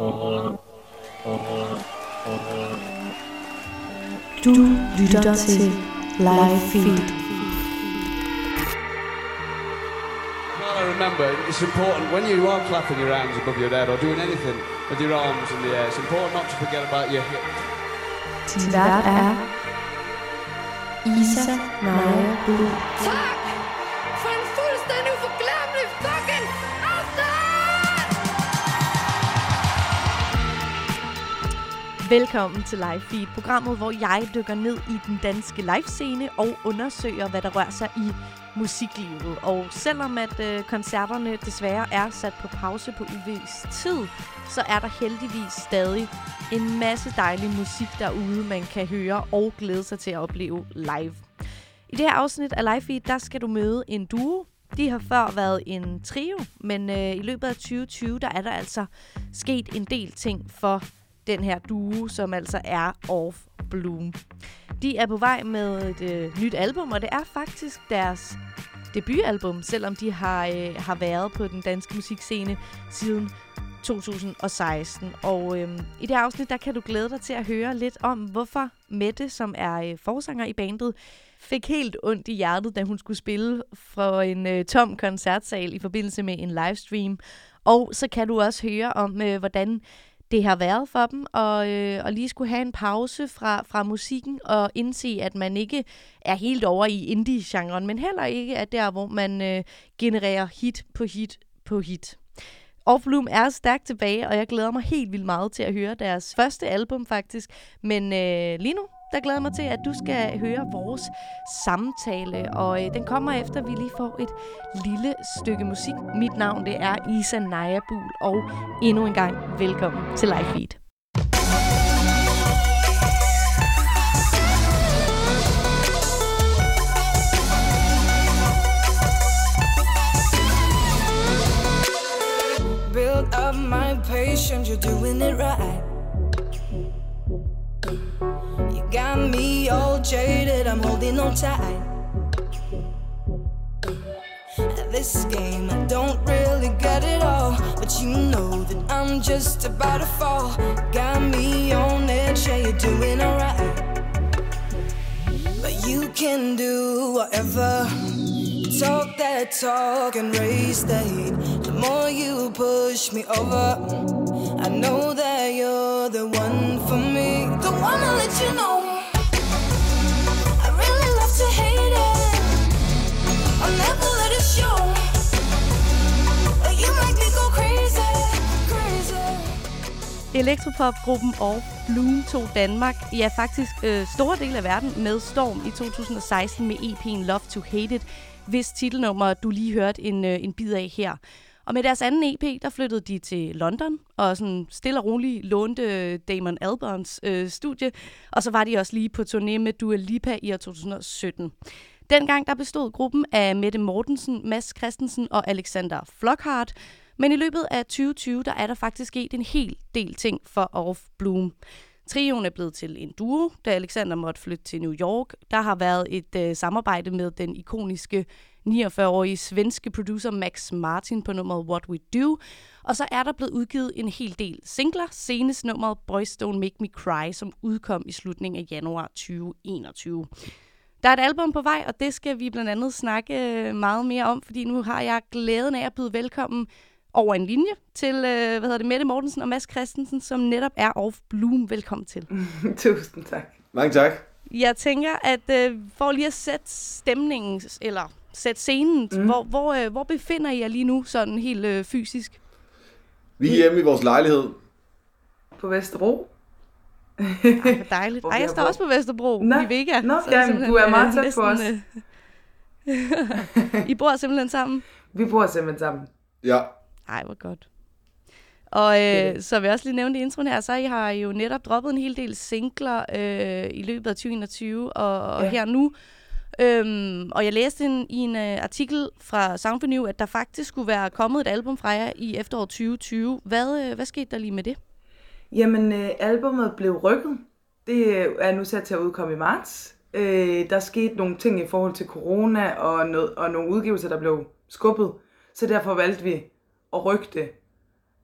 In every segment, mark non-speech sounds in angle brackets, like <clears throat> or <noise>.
Du lytter til Live Feed. Well, I remember it's important when you are clapping your hands above your head or doing anything with your arms in the air, it's important not to forget about your hips. Din vært er Isa Naja Buhl. Tak Velkommen til Live Feed, programmet, hvor jeg dykker ned i den danske livescene og undersøger, hvad der rører sig i musiklivet. Og selvom at øh, koncerterne desværre er sat på pause på uvis tid, så er der heldigvis stadig en masse dejlig musik derude, man kan høre og glæde sig til at opleve live. I det her afsnit af Live Feed, der skal du møde en duo. De har før været en trio, men øh, i løbet af 2020, der er der altså sket en del ting for den her duo, som altså er Off Bloom. De er på vej med et øh, nyt album, og det er faktisk deres debutalbum, selvom de har, øh, har været på den danske musikscene siden 2016. Og øh, i det her afsnit, der kan du glæde dig til at høre lidt om, hvorfor Mette, som er øh, forsanger i bandet, fik helt ondt i hjertet, da hun skulle spille fra en øh, tom koncertsal i forbindelse med en livestream. Og så kan du også høre om, øh, hvordan det har været for dem, og, øh, og lige skulle have en pause fra, fra musikken og indse, at man ikke er helt over i indie-genren, men heller ikke er der, hvor man øh, genererer hit på hit på hit. Off Bloom er stærkt tilbage, og jeg glæder mig helt vildt meget til at høre deres første album faktisk. Men øh, lige nu, der glæder jeg mig til, at du skal høre vores samtale, og øh, den kommer efter, at vi lige får et lille stykke musik. Mit navn det er Isa Najabul, og endnu en gang velkommen til Live Feed. Build up my patience, you're doing it right. You got me all jaded, I'm holding on tight. At this game, I don't really get it all, but you know that I'm just about to fall. Got me on edge, yeah, you're doing alright. But you can do whatever. Talk that talk and raise the heat. The more you push me over, I know that you're the one for me. Don't wanna let you know. I really love to hate it. I'll never let it show. Elektropopgruppen Off Bloom tog Danmark, ja faktisk øh, store dele af verden, med storm i 2016 med EP'en Love to Hate It, hvis titelnummer du lige hørte en, øh, en bid af her. Og med deres anden EP, der flyttede de til London, og sådan stille og roligt lånte øh, Damon Albarns øh, studie, og så var de også lige på turné med Dua Lipa i år 2017. Dengang der bestod gruppen af Mette Mortensen, Mads Christensen og Alexander Flockhart, men i løbet af 2020, der er der faktisk sket en hel del ting for Off Bloom. Trioen er blevet til en duo, da Alexander måtte flytte til New York. Der har været et øh, samarbejde med den ikoniske 49-årige svenske producer Max Martin på nummeret What We Do. Og så er der blevet udgivet en hel del singler, senest nummeret Boys Don't Make Me Cry, som udkom i slutningen af januar 2021. Der er et album på vej, og det skal vi blandt andet snakke øh, meget mere om, fordi nu har jeg glæden af at byde velkommen over en linje til øh, hvad hedder det, Mette Mortensen og Mads Christensen, som netop er off Bloom. Velkommen til. <laughs> Tusind tak. Mange tak. Jeg tænker, at øh, for lige at sætte stemningen, eller sætte scenen, mm. hvor, hvor, øh, hvor befinder I jer lige nu, sådan helt øh, fysisk? Vi er hjemme i vores lejlighed. På Vesterbro. Ej, hvor dejligt. Ej, jeg står også på Vesterbro Nå, i Vega. nå, Så jamen, du er meget øh, tæt på os. øh, <laughs> I bor simpelthen sammen? <laughs> Vi bor simpelthen sammen. Ja. Ej, hvor godt. Og øh, så vil jeg også lige nævne i introen her, så I har jo netop droppet en hel del singler øh, i løbet af 2021 og, og Ja. her nu. Øhm, og jeg læste en, i en øh, artikel fra Sound for New, at der faktisk skulle være kommet et album fra jer i efteråret 2020. Hvad, øh, hvad skete der lige med det? Jamen, øh, albummet blev rykket. Det øh, er nu sat til at udkomme i marts. Øh, der skete nogle ting i forhold til corona og, noget, og nogle udgivelser, der blev skubbet. Så derfor valgte vi at rykke det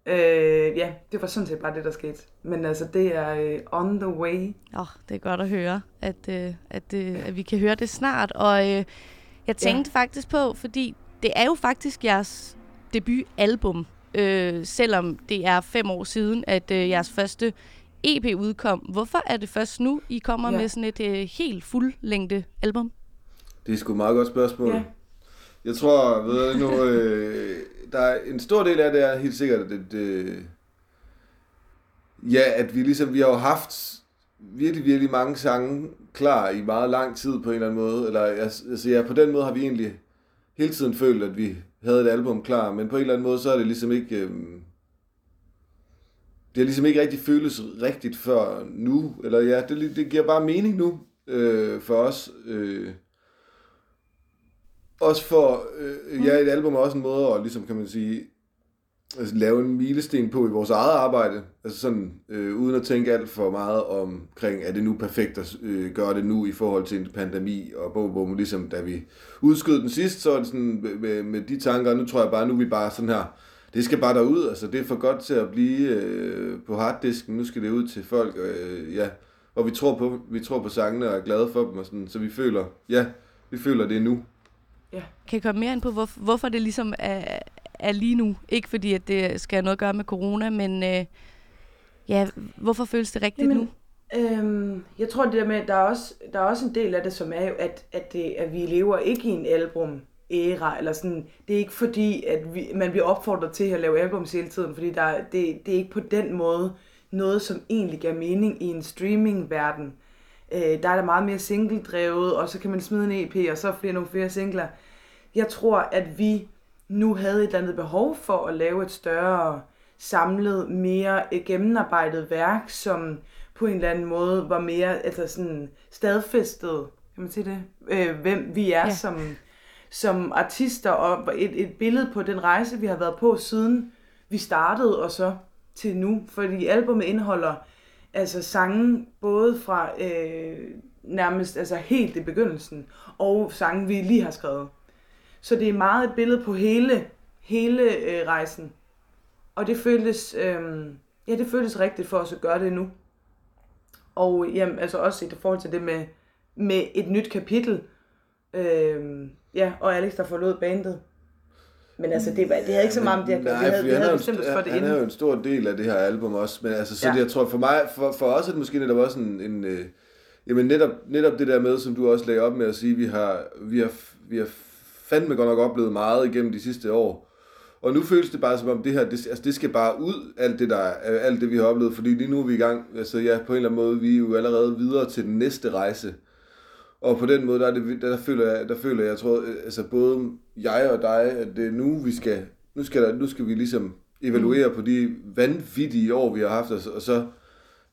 Øh, ja, det var sådan set bare det, der skete. Men altså, det er øh, on the way. Åh, oh, det er godt at høre, at, øh, at, øh, at vi kan høre det snart. Og øh, jeg tænkte ja. faktisk på, fordi det er jo faktisk jeres debutalbum, øh, selvom det er fem år siden, at øh, jeres første EP udkom. Hvorfor er det først nu, I kommer ja. med sådan et øh, helt fuldlængde album? Det er sgu et meget godt spørgsmål. Ja. Jeg tror, ved du, nu, øh, der er en stor del af det er helt sikkert, at det, det, ja, at vi ligesom, vi har jo haft virkelig, virkelig mange sange klar i meget lang tid på en eller anden måde. Eller, altså, ja, på den måde har vi egentlig hele tiden følt, at vi havde et album klar, men på en eller anden måde, så er det ligesom ikke... Øh, det har ligesom ikke rigtig føles rigtigt før nu, eller ja, det, det giver bare mening nu øh, for os. Øh, også for, øh, ja, et album er også en måde at, ligesom kan man sige, altså, lave en milesten på i vores eget arbejde. Altså sådan, øh, uden at tænke alt for meget omkring, er det nu perfekt at øh, gøre det nu i forhold til en pandemi, og bo, bo, ligesom da vi udskød den sidst, så er det sådan med, med de tanker, nu tror jeg bare, nu er vi bare sådan her, det skal bare derud, altså det er for godt til at blive øh, på harddisken, nu skal det ud til folk, øh, ja, og vi tror på, vi tror på sangene og er glade for dem, og sådan, så vi føler, ja, vi føler det nu. Kan I komme mere ind på, hvor, hvorfor det ligesom er, er lige nu? Ikke fordi, at det skal have noget at gøre med corona, men øh, ja, hvorfor føles det rigtigt Jamen, nu? Øhm, jeg tror det der med, at der er også, der er også en del af det, som er jo, at, at, det, at vi lever ikke i en album æra, eller sådan, det er ikke fordi, at vi, man bliver opfordret til at lave albums hele tiden, fordi der, er- det, det er ikke på den måde noget, som egentlig giver mening i en streaming-verden. Øh, der er der meget mere single-drevet, og så kan man smide en EP, og så flere nogle flere singler. Jeg tror, at vi nu havde et eller andet behov for at lave et større samlet, mere gennemarbejdet værk, som på en eller anden måde var mere altså sådan stadfæstet, kan man sige det, øh, hvem vi er ja. som, som artister, og et, et billede på den rejse, vi har været på siden vi startede, og så til nu. Fordi albumet indeholder altså sange både fra øh, nærmest altså helt i begyndelsen, og sange, vi lige har skrevet. Så det er meget et billede på hele, hele øh, rejsen. Og det føltes, øh, ja, det føltes rigtigt for os at gøre det nu. Og jamen, altså også i forhold til det med, med et nyt kapitel. Øh, ja, og Alex, der forlod bandet. Men altså, det, var, det havde ikke så meget om det at gøre. Nej, Vi havde, vi havde bestemt os for det han er jo inden. en stor del af det her album også, men altså, så Ja. det, jeg tror for mig, for, for os er det måske netop også en, en øh, jamen netop, netop det der med, som du også lagde op med at sige, vi har, vi har, vi har fandme godt nok oplevet meget igennem de sidste år, og nu føles det bare som om det her, det, altså det skal bare ud, alt det, der, er- alt det vi har oplevet, fordi lige nu er vi i gang, altså ja, på en eller anden måde, vi er jo allerede videre til den næste rejse, og på den måde, der, er det, der, der føler jeg, der føler jeg, jeg tror, altså både jeg og dig, at det er nu, vi skal, nu skal, der, nu skal vi ligesom evaluere på de vanvittige år, vi har haft, og så, og så,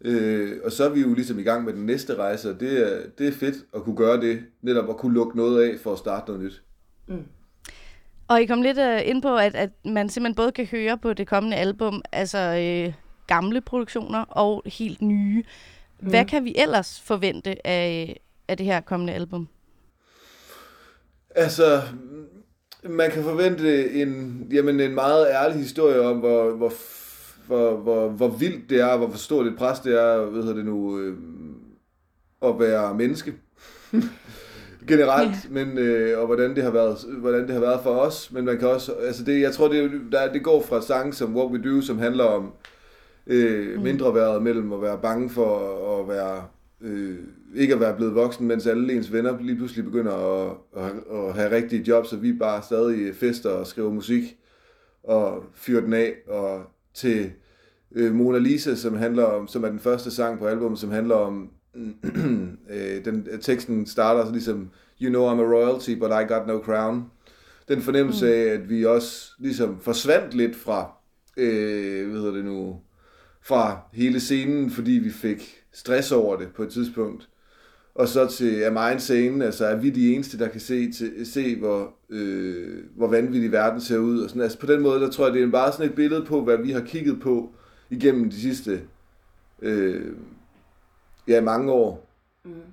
øh, og så er vi jo ligesom i gang med den næste rejse, og det er, det er fedt at kunne gøre det, netop at kunne lukke noget af for at starte noget nyt. Og I kom lidt uh, ind på, at, at man simpelthen både kan høre på det kommende album, altså øh, gamle produktioner og helt nye. Hvad Mm. kan vi ellers forvente af, af det her kommende album? Altså, man kan forvente en, jamen en meget ærlig historie om, hvor, hvor, hvor, hvor, hvor vildt det er, hvor stort et pres det er, hvad hedder det nu, øh, at være menneske. <laughs> Generelt, men, øh, og hvordan det, har været, hvordan det har været for os. Men man kan også, altså det, jeg tror, det, er der, det går fra sange som What We Do, som handler om øh, mindre været mellem at være bange for at være øh, ikke at være blevet voksen, mens alle ens venner lige pludselig begynder at, at, at have rigtige jobs, og vi bare stadig fester og skriver musik og fyrer den af, og til øh, Mona Lisa, som handler om, som er den første sang på albumet, som handler om, <clears throat> øh, den, teksten starter så ligesom, You know I'm a royalty, but I got no crown. Den fornemmelse af, at vi også ligesom forsvandt lidt fra, øh, hvad hedder det nu, fra hele scenen, fordi vi fik stress over det på et tidspunkt. Og så til er mig scenen, altså er vi de eneste, der kan se, til, se hvor, øh, hvor vanvittig verden ser ud. Og sådan. Altså på den måde, der tror jeg, det er bare sådan et billede på, hvad vi har kigget på igennem de sidste øh, ja, mange år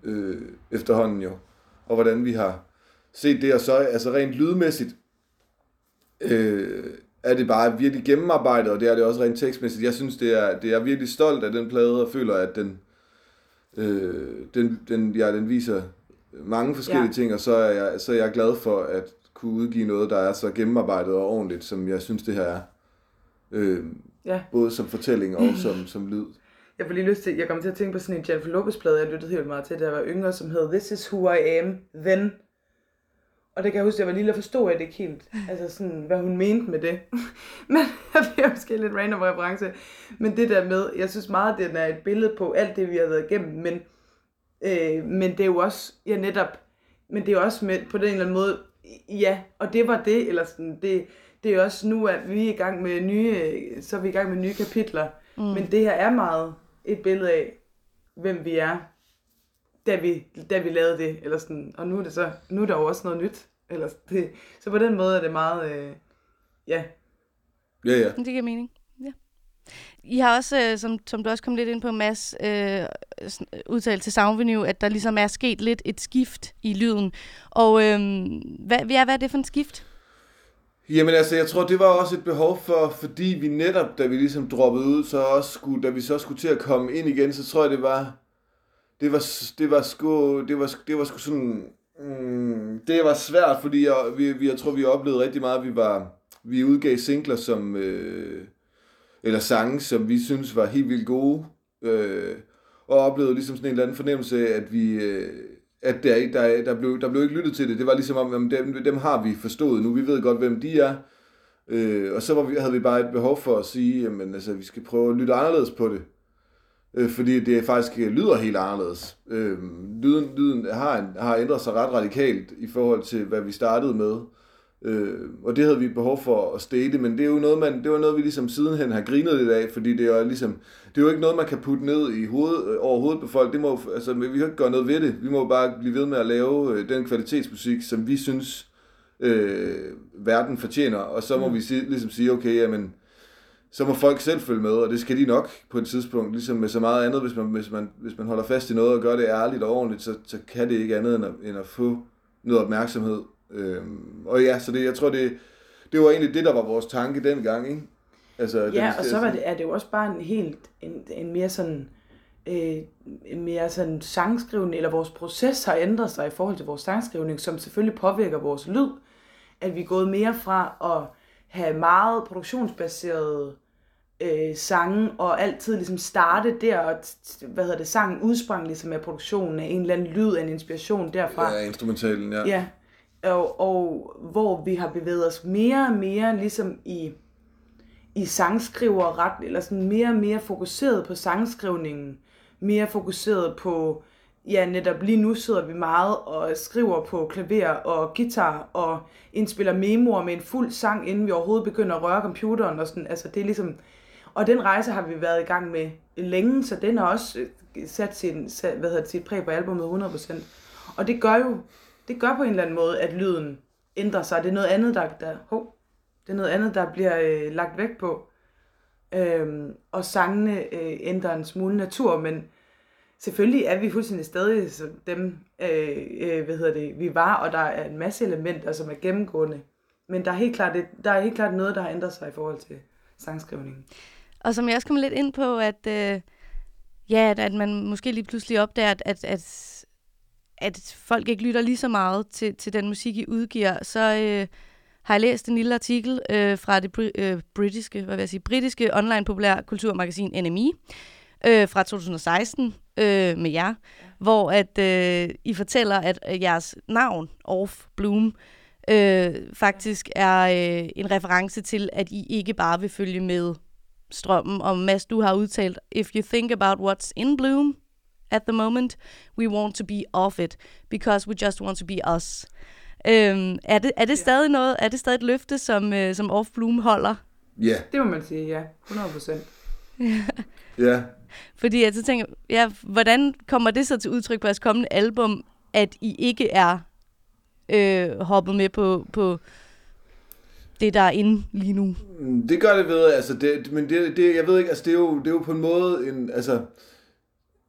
øh, efterhånden jo. Og hvordan vi har set det, og så altså rent lydmæssigt, øh, er det bare virkelig gennemarbejdet, og det er det også rent tekstmæssigt. Jeg synes, det er, det er virkelig stolt af den plade, og føler, at den, øh, den, den, ja, den viser mange forskellige Ja. ting, og så er, jeg, så er jeg glad for at kunne udgive noget, der er så gennemarbejdet og ordentligt, som jeg synes, det her er. Øh, Ja. både som fortælling og som, som lyd. Jeg får lige lyst til, jeg kom til at tænke på sådan en Jennifer Lopez-plade, jeg lyttede helt meget til, da jeg var yngre, som hed This is who I am, then. Og det kan jeg huske, at jeg var lille og forstod jeg det ikke helt. Altså sådan, hvad hun mente med det. <laughs> Men <laughs> jeg bliver måske lidt random reference. Men det der med, jeg synes meget, at den er et billede på alt det, vi har været igennem. Men, øh, men det er jo også, ja netop, men det er også med, på den en eller anden måde, ja, og det var det, eller sådan, det, det er også nu, at vi er i gang med nye, så er vi i gang med nye kapitler. Mm. Men det her er meget et billede af, hvem vi er, da vi, da vi lavede det. Eller sådan, og nu er, det så, nu er der jo også noget nyt. Eller det, så på den måde er det meget, øh, ja, Ja, ja. Det giver mening. Ja. I har også, øh, som, som du også kom lidt ind på, Mads, øh, øh, udtalt til Soundvenue, at der ligesom er sket lidt et skift i lyden. Og øh, hvad, ja, hvad er det for et skift? Jamen altså, jeg tror, det var også et behov for, fordi vi netop, da vi ligesom droppede ud, så også skulle, da vi så skulle til at komme ind igen, så tror jeg, det var, det var, det var sgu, det var, det var sgu sådan, mm, det var svært, fordi jeg, vi, vi, jeg tror, vi oplevede rigtig meget, vi var, vi udgav singler som, øh, eller sange, som vi synes var helt vildt gode, øh, og oplevede ligesom sådan en eller anden fornemmelse af, at vi, øh, at der, ikke- der, der, blev, der blev ikke lyttet til det. Det var ligesom om, dem, dem har vi forstået nu. Vi ved godt, hvem de er. Øh, og så var vi, havde vi bare et behov for at sige, jamen, altså, vi skal prøve at lytte anderledes på det. Øh, fordi det faktisk øh, lyder helt anderledes. Øh, lyden, lyden har, en, har ændret sig ret radikalt i forhold til, hvad vi startede med. Øh, og det havde vi behov for at stede, men det er jo noget, man, det var noget, vi ligesom sidenhen har grinet lidt af, fordi det er jo ligesom, det er jo ikke noget, man kan putte ned i hovedet, øh, over hovedet på folk. Det må, altså, vi kan ikke gøre noget ved det. Vi må bare blive ved med at lave øh, den kvalitetsmusik, som vi synes, øh, verden fortjener, og så må mm. vi sige, ligesom sige, okay, jamen, så må folk selv følge med, og det skal de nok på et tidspunkt, ligesom med så meget andet, hvis man, hvis man, hvis man holder fast i noget og gør det ærligt og ordentligt, så, så kan det ikke andet end at, end at få noget opmærksomhed. Øhm, og ja, så det, jeg tror, det, det var egentlig det, der var vores tanke dengang, ikke? Altså, Ja, og skal- så var det, er det jo også bare en helt, en, en mere sådan, øh, en mere sådan sangskrivning, eller vores proces har ændret sig i forhold til vores sangskrivning, som selvfølgelig påvirker vores lyd, at vi er gået mere fra at have meget produktionsbaserede øh, sange, og altid ligesom starte der, og hvad hedder det, sangen udsprang ligesom af produktionen af en eller anden lyd, af en inspiration derfra. Ja, instrumentalen, ja. Ja, og, og hvor vi har bevæget os mere og mere ligesom i, i sangskriverret, eller sådan mere og mere fokuseret på sangskrivningen, mere fokuseret på, ja netop lige nu sidder vi meget og skriver på klaver og guitar og indspiller memoer med en fuld sang, inden vi overhovedet begynder at røre computeren og sådan, altså det er ligesom, og den rejse har vi været i gang med længe, så den har også øh, sat sin, sat, hvad hedder det, sit præg på albumet 100%. Og det gør jo, det gør på en eller anden måde, at lyden ændrer sig. Det er noget andet, der, der, hov, det er noget andet, der bliver øh, lagt væk på. Øhm, og sangene øh, ændrer en smule natur, men selvfølgelig er vi fuldstændig stadig så dem, øh, øh, hvad hedder det, vi var, og der er en masse elementer, som er gennemgående. Men der er helt klart, det, der er helt klart noget, der har ændret sig i forhold til sangskrivningen. Og som jeg også kom lidt ind på, at, øh, ja, at, at man måske lige pludselig opdager, at, at, at, at folk ikke lytter lige så meget til, til den musik, I udgiver, så øh, har jeg læst en lille artikel øh, fra det br- øh, britiske, hvad vil jeg sige, britiske online populærkulturmagasin NME øh, fra 2016 øh, med jer, hvor at øh, I fortæller, at øh, jeres navn, Off Bloom, øh, faktisk er øh, en reference til, at I ikke bare vil følge med strømmen. Og Mads, du har udtalt, if you think about what's in bloom at the moment, we want to be off it, because we just want to be us. Øhm, er, det, er det stadig noget, er det stadig et løfte, som, øh, som Off Bloom holder? Ja, Det må man sige, ja. 100 procent. ja. Fordi jeg så tænker, ja, hvordan kommer det så til udtryk på jeres kommende album, at I ikke er øh, hoppet med på, på det, der er inde lige nu? Det gør det ved, altså det, men det, det, jeg ved ikke, altså det er jo, det er jo på en måde en, altså,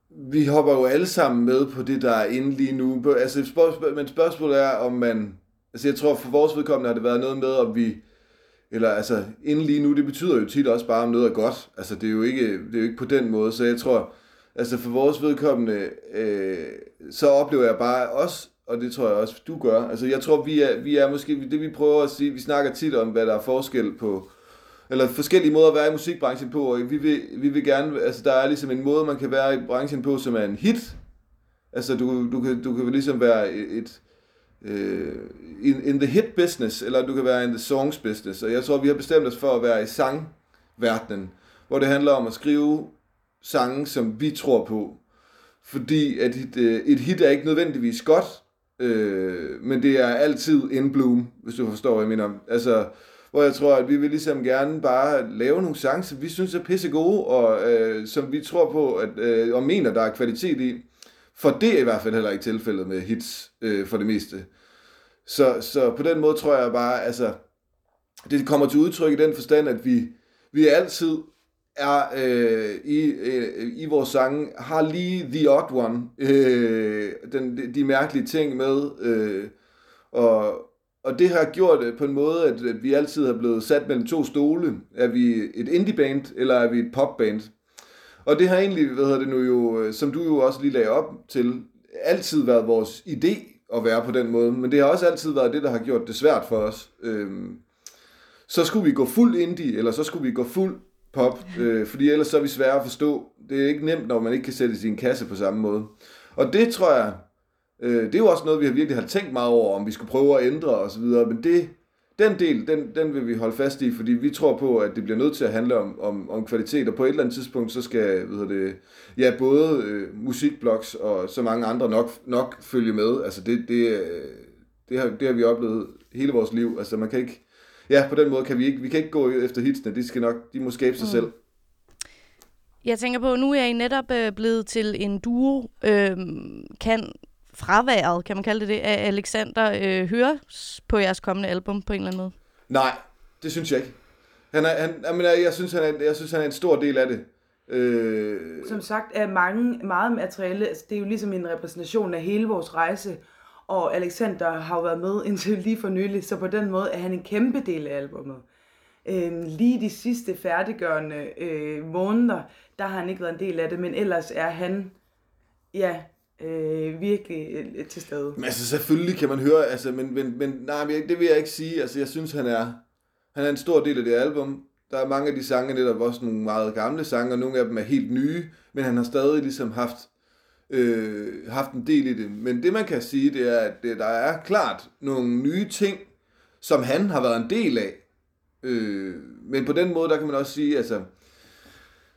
vi hopper jo alle sammen med på det, der er inde lige nu. Altså, spørgsmål, men spørgsmålet er, om man, altså jeg tror for vores vedkommende har det været noget med, om vi eller altså, inden lige nu, det betyder jo tit også bare, om noget er godt. Altså, det er jo ikke, det er jo ikke på den måde, så jeg tror, altså for vores vedkommende, øh, så oplever jeg bare også, og det tror jeg også, du gør, altså jeg tror, vi er, vi er måske, det vi prøver at sige, vi snakker tit om, hvad der er forskel på, eller forskellige måder at være i musikbranchen på, og vi vil, vi vil gerne, altså der er ligesom en måde, man kan være i branchen på, som er en hit. Altså du, du, kan, du kan ligesom være et, et øh, in, in the hit business, eller du kan være in the songs business. Og jeg tror, vi har bestemt os for at være i sangverdenen, hvor det handler om at skrive sange, som vi tror på. Fordi at et, øh, et hit er ikke nødvendigvis godt, øh, men det er altid in bloom, hvis du forstår, hvad jeg mener. Altså, hvor jeg tror, at vi vil ligesom gerne bare lave nogle sange, som vi synes er pisse gode, og øh, som vi tror på, at, øh, og mener, der er kvalitet i. For det er i hvert fald heller ikke tilfældet med hits øh, for det meste. Så, så på den måde tror jeg bare, altså, det kommer til udtryk i den forstand, at vi, vi altid er øh, i, øh, i vores sange, har lige the odd one, øh, den, de, de mærkelige ting med, øh, og, og det har gjort øh, på en måde, at, at vi altid har blevet sat mellem to stole. Er vi et indie band, eller er vi et pop band? Og det har egentlig, hvad hedder det nu jo, øh, som du jo også lige lagde op til, altid været vores idé at være på den måde, men det har også altid været det, der har gjort det svært for os. Øhm, så skulle vi gå fuld indie, eller så skulle vi gå fuld pop, øh, fordi ellers så er vi svære at forstå. Det er ikke nemt, når man ikke kan sætte sin kasse på samme måde. Og det tror jeg, øh, det er jo også noget, vi har virkelig har tænkt meget over, om vi skulle prøve at ændre osv., men det, den del, den, den vil vi holde fast i, fordi vi tror på, at det bliver nødt til at handle om, om, om kvalitet, og på et eller andet tidspunkt, så skal hvad det, ja, både øh, musikblogs og så mange andre nok, nok følge med. Altså det, det, øh, det, har, det har vi oplevet hele vores liv. Altså man kan ikke, ja, på den måde kan vi ikke, vi kan ikke gå efter hitsene, de skal nok, de må skabe sig mm. selv. Jeg tænker på, nu er I netop øh, blevet til en duo. Øh, kan fraværet, kan man kalde det det, af Alexander øh, høres på jeres kommende album på en eller anden måde? Nej, det synes jeg ikke. Han er, han, jeg, mener, jeg, synes, han er, jeg synes, han er en stor del af det. Øh... Som sagt er mange, meget materiale, altså det er jo ligesom en repræsentation af hele vores rejse, og Alexander har jo været med <laughs> indtil lige for nylig, så på den måde er han en kæmpe del af albumet. Øh, lige de sidste færdiggørende øh, måneder, der har han ikke været en del af det, men ellers er han, ja, øh, virkelig øh, til stede. Men altså selvfølgelig kan man høre, altså, men, men, men nej, men det vil jeg ikke sige. Altså jeg synes, han er, han er en stor del af det album. Der er mange af de sange, netop også nogle meget gamle sange, og nogle af dem er helt nye, men han har stadig ligesom haft, øh, haft en del i det. Men det man kan sige, det er, at det, der er klart nogle nye ting, som han har været en del af. Øh, men på den måde, der kan man også sige, altså,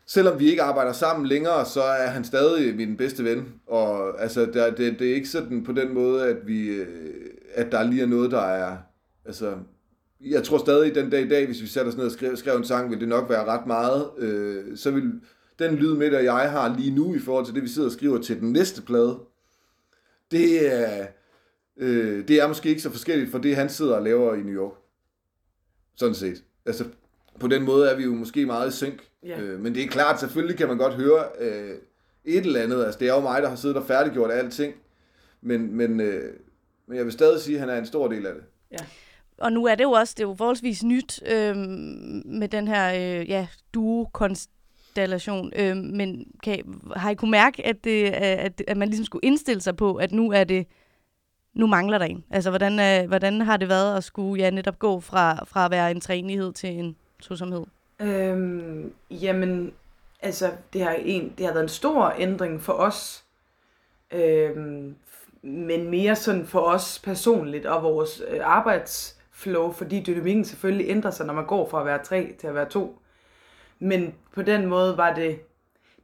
selvom vi ikke arbejder sammen længere, så er han stadig min bedste ven. Og altså, der, det, det er ikke sådan på den måde, at vi, øh, at der lige er noget, der er, altså, jeg tror stadig den dag i dag, hvis vi sætter os ned og skrev, skrev en sang, vil det nok være ret meget. Øh, så vil den lyd med, og jeg har lige nu i forhold til det, vi sidder og skriver til den næste plade, det er, øh, det er måske ikke så forskelligt fra det, han sidder og laver i New York. Sådan set. Altså, på den måde er vi jo måske meget i synk. Ja. Øh, men det er klart, selvfølgelig kan man godt høre øh, et eller andet. Altså, det er jo mig, der har siddet og færdiggjort alting. Men, men, øh, men jeg vil stadig sige, at han er en stor del af det. Ja. Og nu er det jo også, det er jo forholdsvis nyt øh, med den her øh, ja, duo-konstellation. Øh, men kan, har I kunne mærke, at, det, at, at man ligesom skulle indstille sig på, at nu er det nu mangler der en? Altså, hvordan, øh, hvordan har det været at skulle ja, netop gå fra, fra at være en træenighed til en tosomhed? Øhm, jamen, altså, det har, en, det har været en stor ændring for os. Øhm, men mere sådan for os personligt og vores øh, arbejdsflow, fordi dynamikken selvfølgelig ændrer sig, når man går fra at være tre til at være to. Men på den måde var det,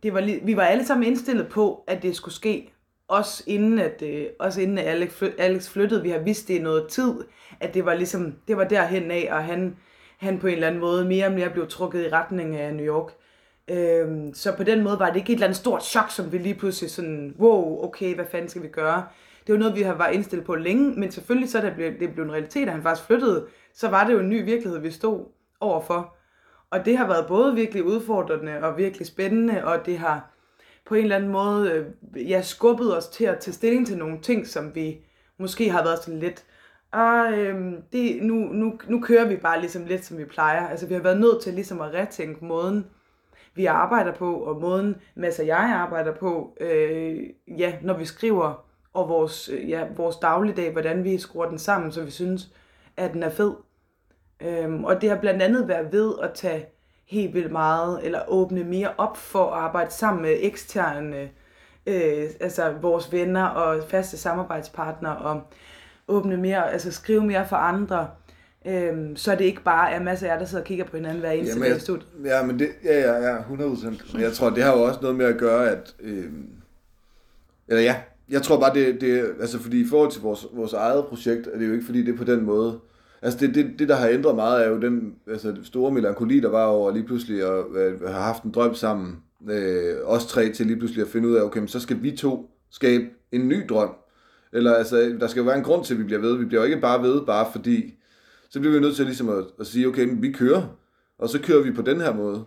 det var, vi var alle sammen indstillet på, at det skulle ske, også inden at, øh, også inden Alex, Alex flyttede. Vi har vidst det i noget tid, at det var ligesom, det var derhen af, og han, han på en eller anden måde mere og mere blev trukket i retning af New York. Øhm, så på den måde var det ikke et eller andet stort chok, som vi lige pludselig sådan, wow, okay, hvad fanden skal vi gøre? Det var noget, vi har var indstillet på længe, men selvfølgelig så da det blev, det blev en realitet, at han faktisk flyttede, så var det jo en ny virkelighed, vi stod overfor. Og det har været både virkelig udfordrende og virkelig spændende, og det har på en eller anden måde øh, ja, skubbet os til at tage stilling til nogle ting, som vi måske har været sådan lidt og øhm, det, nu, nu, nu kører vi bare ligesom lidt, som vi plejer. Altså, vi har været nødt til ligesom at retænke måden, vi arbejder på, og måden Mads og jeg arbejder på, øh, ja, når vi skriver, og vores, øh, ja, vores dagligdag, hvordan vi skruer den sammen, så vi synes, at den er fed. Øhm, og det har blandt andet været ved at tage helt vildt meget, eller åbne mere op for at arbejde sammen med eksterne, øh, altså vores venner og faste samarbejdspartnere, og åbne mere, altså skrive mere for andre, øhm, så det ikke bare er masser af jer, der sidder og kigger på hinanden hver eneste dag i studiet. Ja, men det, ja, ja, ja, 100%. Men jeg tror, det har jo også noget med at gøre, at... Øh, eller ja, jeg tror bare, det, det altså fordi i forhold til vores, vores eget projekt, er det jo ikke fordi, det er på den måde. Altså det, det, det der har ændret meget, er jo den altså, store melankoli, der var over lige pludselig at, at have haft en drøm sammen. Øh, os tre til lige pludselig at finde ud af, okay, men så skal vi to skabe en ny drøm. Eller altså, der skal jo være en grund til, at vi bliver ved. Vi bliver jo ikke bare ved, bare fordi... Så bliver vi nødt til ligesom at, at sige, okay, men vi kører. Og så kører vi på den her måde.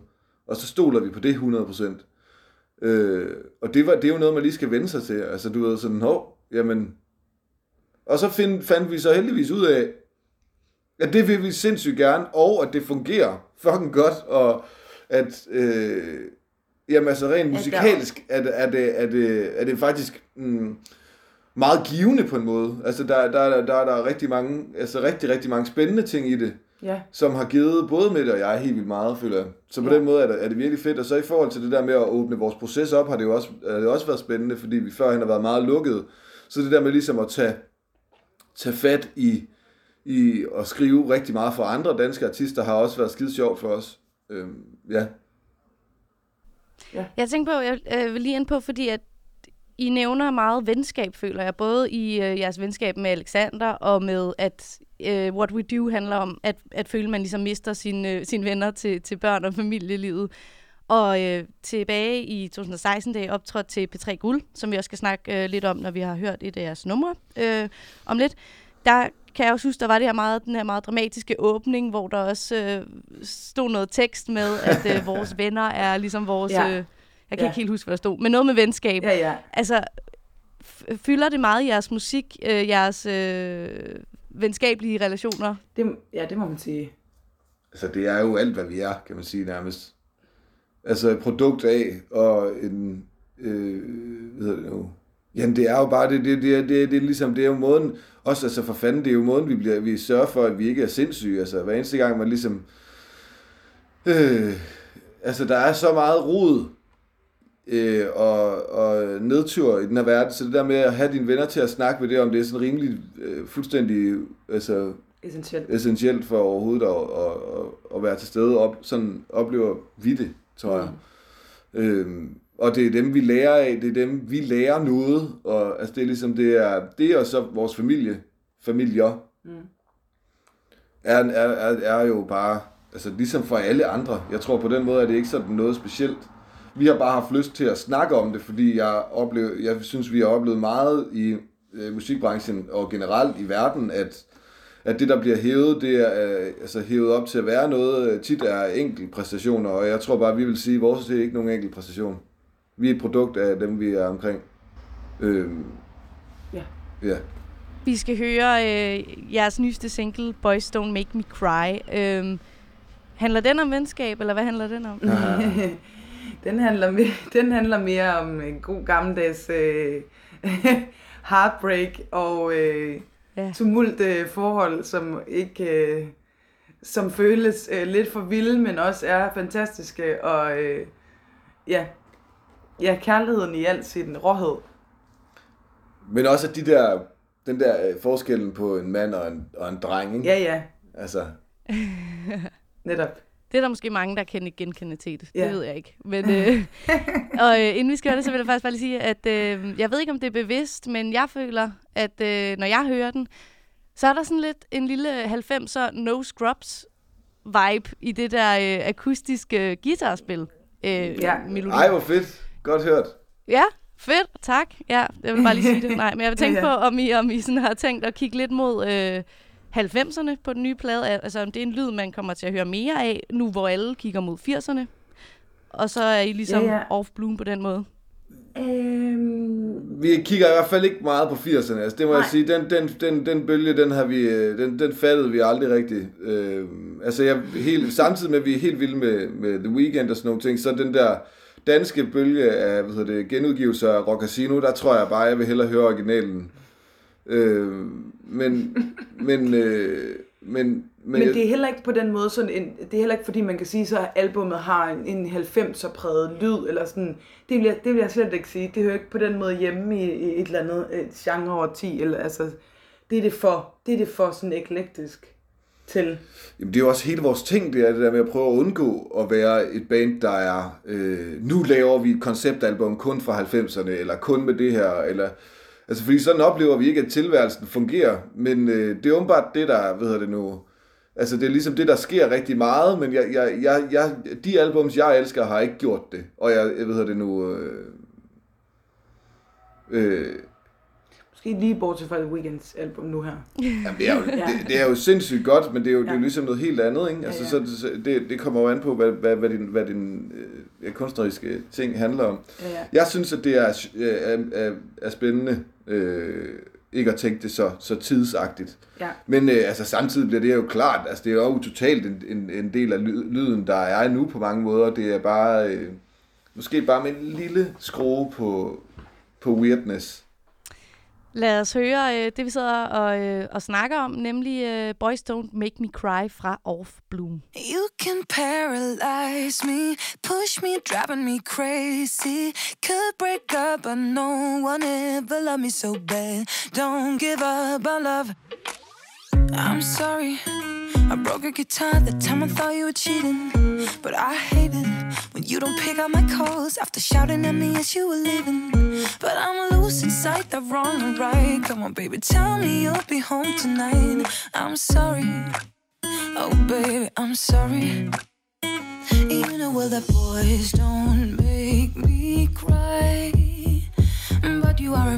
Og så stoler vi på det 100%. Øh, og det, var, det er jo noget, man lige skal vende sig til. Altså, du ved sådan, hov, jamen... Og så find, fandt vi så heldigvis ud af, at det vil vi sindssygt gerne, og at det fungerer fucking godt, og at, øh, jamen altså rent musikalsk, er det, er det, er det, er det faktisk mm, meget givende på en måde. Altså, der, der, der, der er der rigtig mange, altså rigtig, rigtig mange spændende ting i det Ja, som har givet både Mette og jeg helt vildt meget, føler jeg. Så på Ja. ja. den måde er det, er det virkelig fedt. Og så i forhold til det der med at åbne vores proces op, har det jo også, har det også været spændende, fordi vi førhen har været meget lukket. Så det der med ligesom at tage, tage fat i, i at skrive rigtig meget for andre danske artister, har også været skide sjovt for os. Øhm, ja. Jeg tænker på, jeg øh, vil lige ind på, fordi at I nævner meget venskab, føler jeg, både i øh, jeres venskab med Alexander, og med, at øh, What We Do handler om, at, at føle, at man ligesom mister sine, øh, sine venner til, til børn og familielivet. Og øh, tilbage i 2016, da jeg optrådte til P3 Guld, som vi også skal snakke øh, lidt om, når vi har hørt et af jeres numre øh, om lidt, der kan jeg også huske, der var det her meget, den her meget dramatiske åbning, hvor der også øh, stod noget tekst med, at øh, vores venner er ligesom vores... Ja. Øh, jeg kan Ja. ikke helt huske, hvad der stod, men noget med venskab. ja, ja. Altså, fylder det meget i jeres musik, øh, jeres øh, venskabelige relationer? Det, ja, det må man sige. Altså, det er jo alt, hvad vi er, kan man sige nærmest. Altså, et produkt af, og en, øh, hvad hedder det nu? Jamen, det er jo bare, det, det, det, det, det, det er ligesom, det er jo måden, også altså for fanden, det er jo måden, vi, bliver, vi sørger for, at vi ikke er sindssyge. Altså, hver eneste gang, man ligesom, øh, altså, der er så meget rod, øh, og, og nedtur i den her verden, så det der med at have dine venner til at snakke med det om, det er sådan rimelig øh, fuldstændig, altså, Essentielt. essentielt for overhovedet at, at, at, at være til stede. Op, sådan oplever vi det, tror jeg. Mm. Øhm, og det er dem, vi lærer af. Det er dem, vi lærer noget. Og altså, det er ligesom, det er, det og så vores familie, familier, Mm. er, er, er, er jo bare, altså ligesom for alle andre. Jeg tror på den måde, at det ikke sådan noget specielt. Vi har bare haft lyst til at snakke om det, fordi jeg, oplever, jeg synes, vi har oplevet meget i øh, musikbranchen og generelt i verden, at at det, der bliver hævet, det er øh, altså hævet op til at være noget, øh, tit er enkelt præstationer, og jeg tror bare, vi vil sige, at vores det er ikke nogen enkelt præstation. Vi er et produkt af dem, vi er omkring. Øhm, Ja. Ja. Vi skal høre øh, jeres nyeste single, Boys Don't Make Me Cry. Øhm, handler den om venskab, eller hvad handler den om? <laughs> den, handler mere, <laughs> den handler mere om en god gammeldags øh, <laughs> heartbreak og øh, Ja. tumult øh, forhold, som ikke øh, som føles øh, lidt for vilde, men også er fantastiske. Og øh, ja, ja, kærligheden i al sin råhed. Men også at de der, den der øh, forskellen på en mand og en, og en dreng, ikke? Ja, ja, Altså, netop. Det er der måske mange, der kan ikke genkende til det. Ja. Det ved jeg ikke. Men, øh, <laughs> og øh, inden vi skal høre det, så vil jeg faktisk bare lige sige, at øh, jeg ved ikke, om det er bevidst, men jeg føler, at øh, når jeg hører den, så er der sådan lidt en lille 90'er No Scrubs vibe i det der øh, akustiske guitarspil. Øh, Ja. melodi. ej hvor fedt. Godt hørt. Ja, fedt, tak. Ja, jeg vil bare lige sige det. Nej, men jeg vil <laughs> tænke ja. på, om I, om I sådan har tænkt at kigge lidt mod øh, 90'erne på den nye plade. Al- Altså, om det er en lyd, man kommer til at høre mere af, nu hvor alle kigger mod 80'erne. Og så er I ligesom Ja, ja. off bloom på den måde. Øhm, Vi kigger i hvert fald ikke meget på 80'erne. Altså, det må Nej. Nej. jeg sige, den, den, den, den bølge, den, har vi, øh, den, den fattede vi aldrig rigtigt. Øh, altså, jeg, helt, samtidig med, at vi er helt vilde med, med The Weeknd og sådan nogle ting, så den der danske bølge af hvad hedder det, genudgivelser af Rock Casino, der tror jeg bare, jeg vil hellere høre originalen. Øh, men, men, øh, men, men, men det er heller ikke på den måde sådan en, det er heller ikke fordi man kan sige så at albumet har en, en 90'er præget lyd eller sådan. Det vil, jeg, det vil jeg slet ikke sige. Det hører ikke på den måde hjemme i, i et eller andet et genre over 10 eller altså det er det for det er det for sådan eklektisk til. Jamen, det er jo også hele vores ting, det er det der med at prøve at undgå at være et band, der er, øh, nu laver vi et konceptalbum kun fra 90'erne, eller kun med det her, eller, altså fordi sådan oplever vi ikke, at tilværelsen fungerer, men øh, det er åbenbart det, der, hvad hedder det nu, altså det er ligesom det, der sker rigtig meget, men jeg, jeg, jeg, jeg, de albums, jeg elsker, har ikke gjort det, og jeg, jeg ved det nu, øh, øh, Måske lige bortset fra The Weekends album nu her. <laughs> Jamen, det, er jo, det, det er jo sindssygt godt, men det er jo, ja. det er jo ligesom noget helt andet, ikke? Altså, Ja, ja. Så, det, det kommer jo an på, hvad, hvad, hvad din, hvad din øh, kunstneriske ting handler om. Ja, ja. Jeg synes, at det er, øh, er, er, spændende øh, ikke at tænke det så, så tidsagtigt. Ja. Men øh, altså, samtidig bliver det jo klart, altså det er jo totalt en, en, en del af ly- lyden, der er nu på mange måder. Det er bare, øh, måske bare med en lille skrue på, på weirdness. Lad os høre øh, det, vi sidder og, øh, og snakker om, nemlig øh, Boys Don't Make Me Cry fra Off Bloom. You can paralyze me, push me, driving me crazy. Could break up, but no one ever loved me so bad. Don't give up on love. I'm sorry, I broke a guitar the time I thought you were cheating. But I hate it when you don't pick up my calls after shouting at me as you were leaving. But I'm losing sight, the wrong and right. Come on, baby, tell me you'll be home tonight. I'm sorry. Oh, baby, I'm sorry. You know, well, that boys don't make me cry. But you are a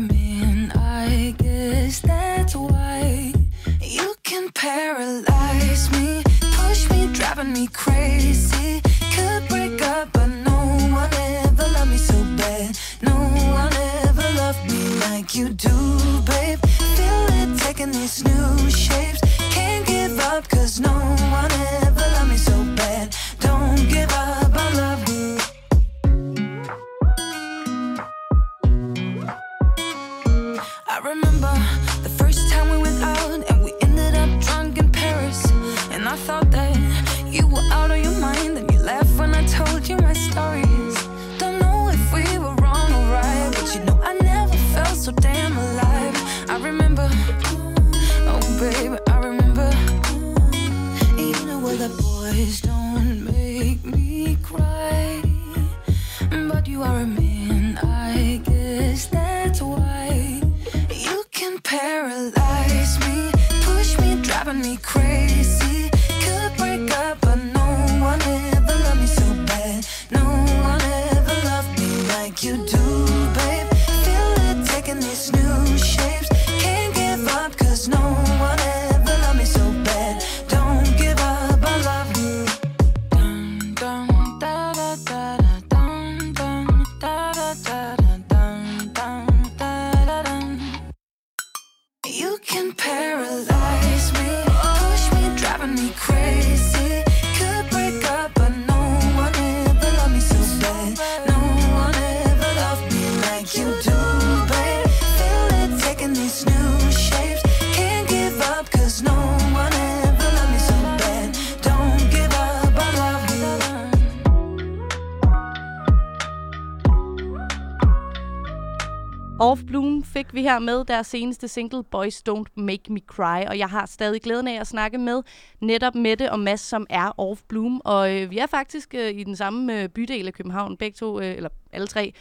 her med deres seneste single Boys Don't Make Me Cry, og jeg har stadig glæden af at snakke med netop Mette og Mads, som er Off Bloom, og øh, vi er faktisk øh, i den samme øh, bydel af København, begge to, øh, eller alle tre,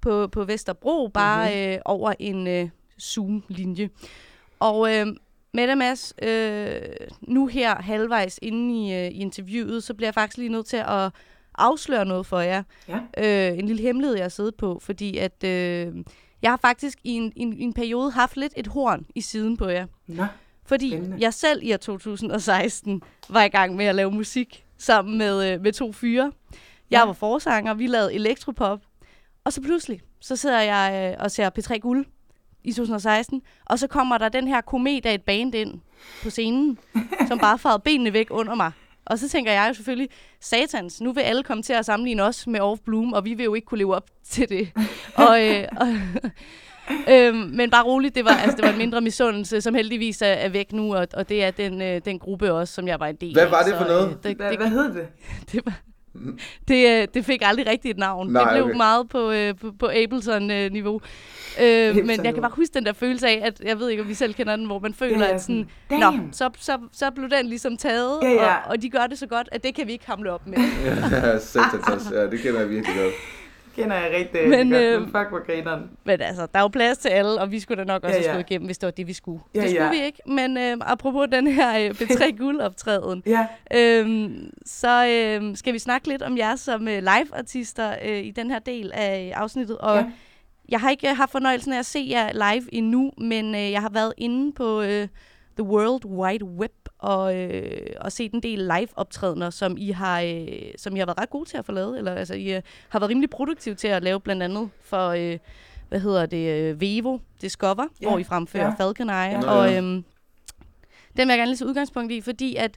på, på Vesterbro, bare mm-hmm. øh, over en øh, Zoom-linje. Og øh, Mette og Mads, øh, nu her halvvejs inde i, øh, i interviewet, så bliver jeg faktisk lige nødt til at afsløre noget for jer. Ja. Øh, en lille hemmelighed, jeg har siddet på, fordi at... Øh, jeg har faktisk i en, en, en periode haft lidt et horn i siden på jer. Nå. Fordi Spændende. jeg selv i år 2016 var i gang med at lave musik sammen med, øh, med to fyre. Jeg Ja. var forsanger, vi lavede elektropop. Og så pludselig, så sidder jeg øh, og ser P3 Guld i 2016, og så kommer der den her komet af et band ind på scenen, <laughs> som bare farvede benene væk under mig. Og så tænker jeg jo selvfølgelig, satans, nu vil alle komme til at sammenligne os med Off Bloom, og vi vil jo ikke kunne leve op til det. <laughs> og, øh, og, <laughs> øhm, men bare roligt, det var, altså, det var en mindre misundelse, som heldigvis er, er væk nu, og, og det er den, øh, den gruppe også, som jeg var en del Hvad af. var det for Så, noget? Øh, det, Hvad, det, hvad hed det? <laughs> det, var, <laughs> det, øh, det fik aldrig rigtigt et navn. Nej, det blev okay. meget på, øh, på, på Ableton-niveau. Øh, men jeg kan bare huske den der følelse af, at jeg ved ikke, om vi selv kender den, hvor man føler, Ja, at sådan, sådan, Nå, damn. så, så, så blev den ligesom taget, Ja, ja. Og, og de gør det så godt, at det kan vi ikke hamle op med. <laughs> Ja, også. Ja, det kender jeg virkelig godt. Kender jeg rigtig Men, godt, øh, men fuck hvor grineren. Men altså, der er jo plads til alle, og vi skulle da nok også Ja, ja, have slået igennem, hvis det var det, vi skulle. Ja, det skulle ja. vi ikke. Men øh, apropos den her øh, <laughs> B3 Guld-optræden, Ja, øhm, så øh, skal vi snakke lidt om jer som øh, live-artister øh, i den her del af afsnittet. Og Ja. jeg har ikke øh, haft fornøjelsen af at se jer live endnu, men øh, jeg har været inde på øh, The World Wide Web og, øh, og set en del live-optrædener, som I har øh, som I har været ret gode til at få lavet. Eller, altså, I øh, har været rimelig produktive til at lave blandt andet for... Øh, hvad hedder det, øh, Vevo Discover, Ja, hvor I fremfører ja. Falcon Eye. Ja. Og øhm, den vil jeg gerne lige tage udgangspunkt i, fordi at